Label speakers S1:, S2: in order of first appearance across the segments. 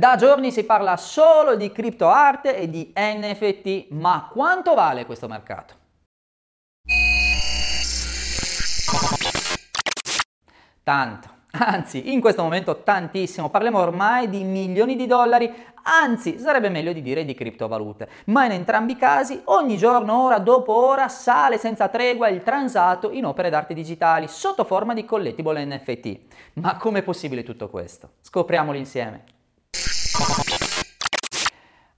S1: Da giorni si parla solo di criptoarte e di NFT, ma quanto vale questo mercato? Tanto. Anzi, in questo momento tantissimo, parliamo ormai di milioni di dollari, anzi sarebbe meglio di dire di criptovalute, ma in entrambi i casi ogni giorno, ora dopo ora, sale senza tregua il transato in opere d'arte digitali sotto forma di collectible NFT. Ma com'è possibile tutto questo? Scopriamolo insieme.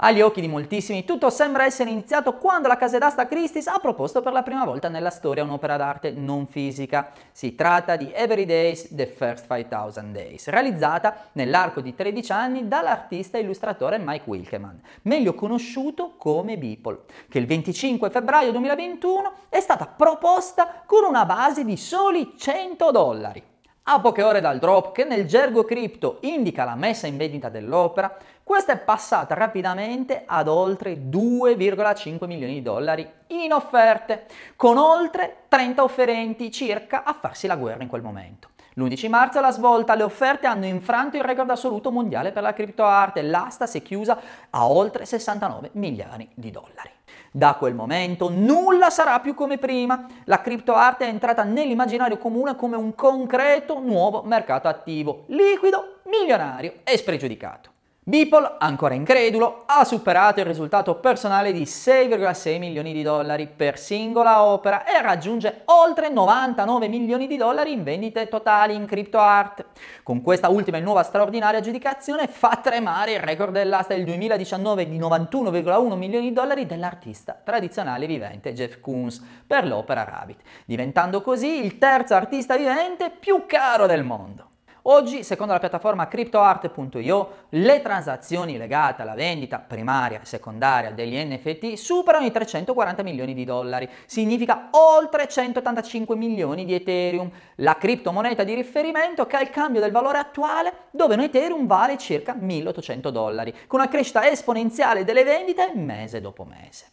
S1: Agli occhi di moltissimi tutto sembra essere iniziato quando la casa d'asta Christie's ha proposto per la prima volta nella storia un'opera d'arte non fisica. Si tratta di Every Days The First 5000 Days, realizzata nell'arco di 13 anni dall'artista e illustratore Mike Wilkeman, meglio conosciuto come Beeple, che il 25 febbraio 2021 è stata proposta con una base di soli 100 dollari. A poche ore dal drop, che nel gergo cripto indica la messa in vendita dell'opera, questa è passata rapidamente ad oltre 2,5 milioni di dollari in offerte, con oltre 30 offerenti circa a farsi la guerra in quel momento. L'11 marzo alla svolta le offerte hanno infranto il record assoluto mondiale per la criptoarte, l'asta si è chiusa a oltre 69 miliardi di dollari. Da quel momento nulla sarà più come prima. La criptoarte è entrata nell'immaginario comune come un concreto nuovo mercato attivo, liquido, milionario e spregiudicato. Beeple, ancora incredulo, ha superato il risultato personale di 6,6 milioni di dollari per singola opera e raggiunge oltre 99 milioni di dollari in vendite totali in CryptoArt. Con questa ultima e nuova straordinaria aggiudicazione fa tremare il record dell'asta del 2019 di 91,1 milioni di dollari dell'artista tradizionale vivente Jeff Koons per l'opera Rabbit, diventando così il terzo artista vivente più caro del mondo. Oggi, secondo la piattaforma CryptoArt.io, le transazioni legate alla vendita primaria e secondaria degli NFT superano i 340 milioni di dollari, significa oltre 185 milioni di Ethereum, la criptomoneta di riferimento che ha il cambio del valore attuale dove un Ethereum vale circa 1800 dollari, con una crescita esponenziale delle vendite mese dopo mese.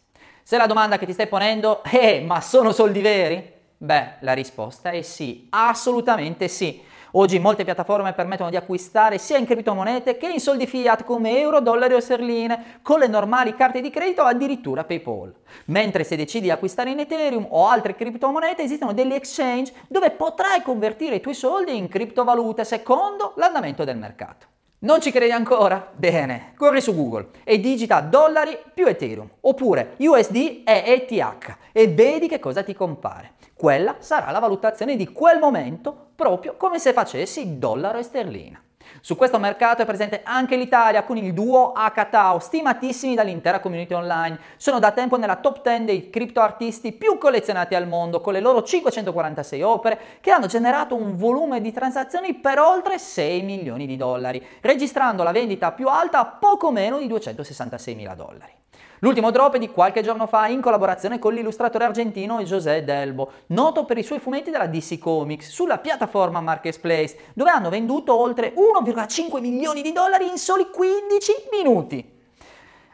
S1: Se la domanda che ti stai ponendo è eh, ma sono soldi veri? Beh, la risposta è sì, assolutamente sì. Oggi molte piattaforme permettono di acquistare sia in criptomonete che in soldi fiat come euro, dollari o sterline, con le normali carte di credito o addirittura PayPal. Mentre se decidi di acquistare in Ethereum o altre criptomonete esistono degli exchange dove potrai convertire i tuoi soldi in criptovalute secondo l'andamento del mercato. Non ci credi ancora? Bene, corri su Google e digita dollari più Ethereum oppure USD e ETH e vedi che cosa ti compare. Quella sarà la valutazione di quel momento proprio come se facessi dollaro e sterlina. Su questo mercato è presente anche l'Italia con il duo HTAO, stimatissimi dall'intera community online. Sono da tempo nella top 10 dei criptoartisti più collezionati al mondo, con le loro 546 opere che hanno generato un volume di transazioni per oltre 6 milioni di dollari, registrando la vendita più alta a poco meno di 266 mila dollari. L'ultimo drop è di qualche giorno fa in collaborazione con l'illustratore argentino José Delbo, noto per i suoi fumetti della DC Comics, sulla piattaforma Marketplace, dove hanno venduto oltre 1,5 milioni di dollari in soli 15 minuti.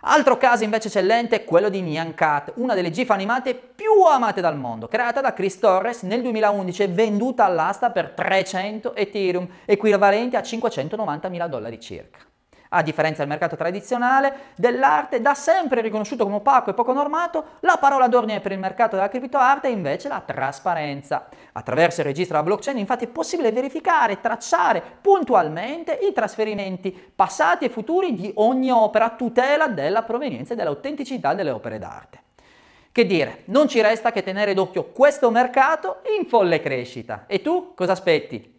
S1: Altro caso invece eccellente è quello di Nyan Cat, una delle GIF animate più amate dal mondo, creata da Chris Torres nel 2011 e venduta all'asta per 300 Ethereum, equivalenti a 590 mila dollari circa. A differenza del mercato tradizionale dell'arte, da sempre riconosciuto come opaco e poco normato, la parola d'ordine per il mercato della criptoarte è invece la trasparenza. Attraverso il registro della blockchain infatti è possibile verificare e tracciare puntualmente i trasferimenti passati e futuri di ogni opera a tutela della provenienza e dell'autenticità delle opere d'arte. Che dire, non ci resta che tenere d'occhio questo mercato in folle crescita. E tu cosa aspetti?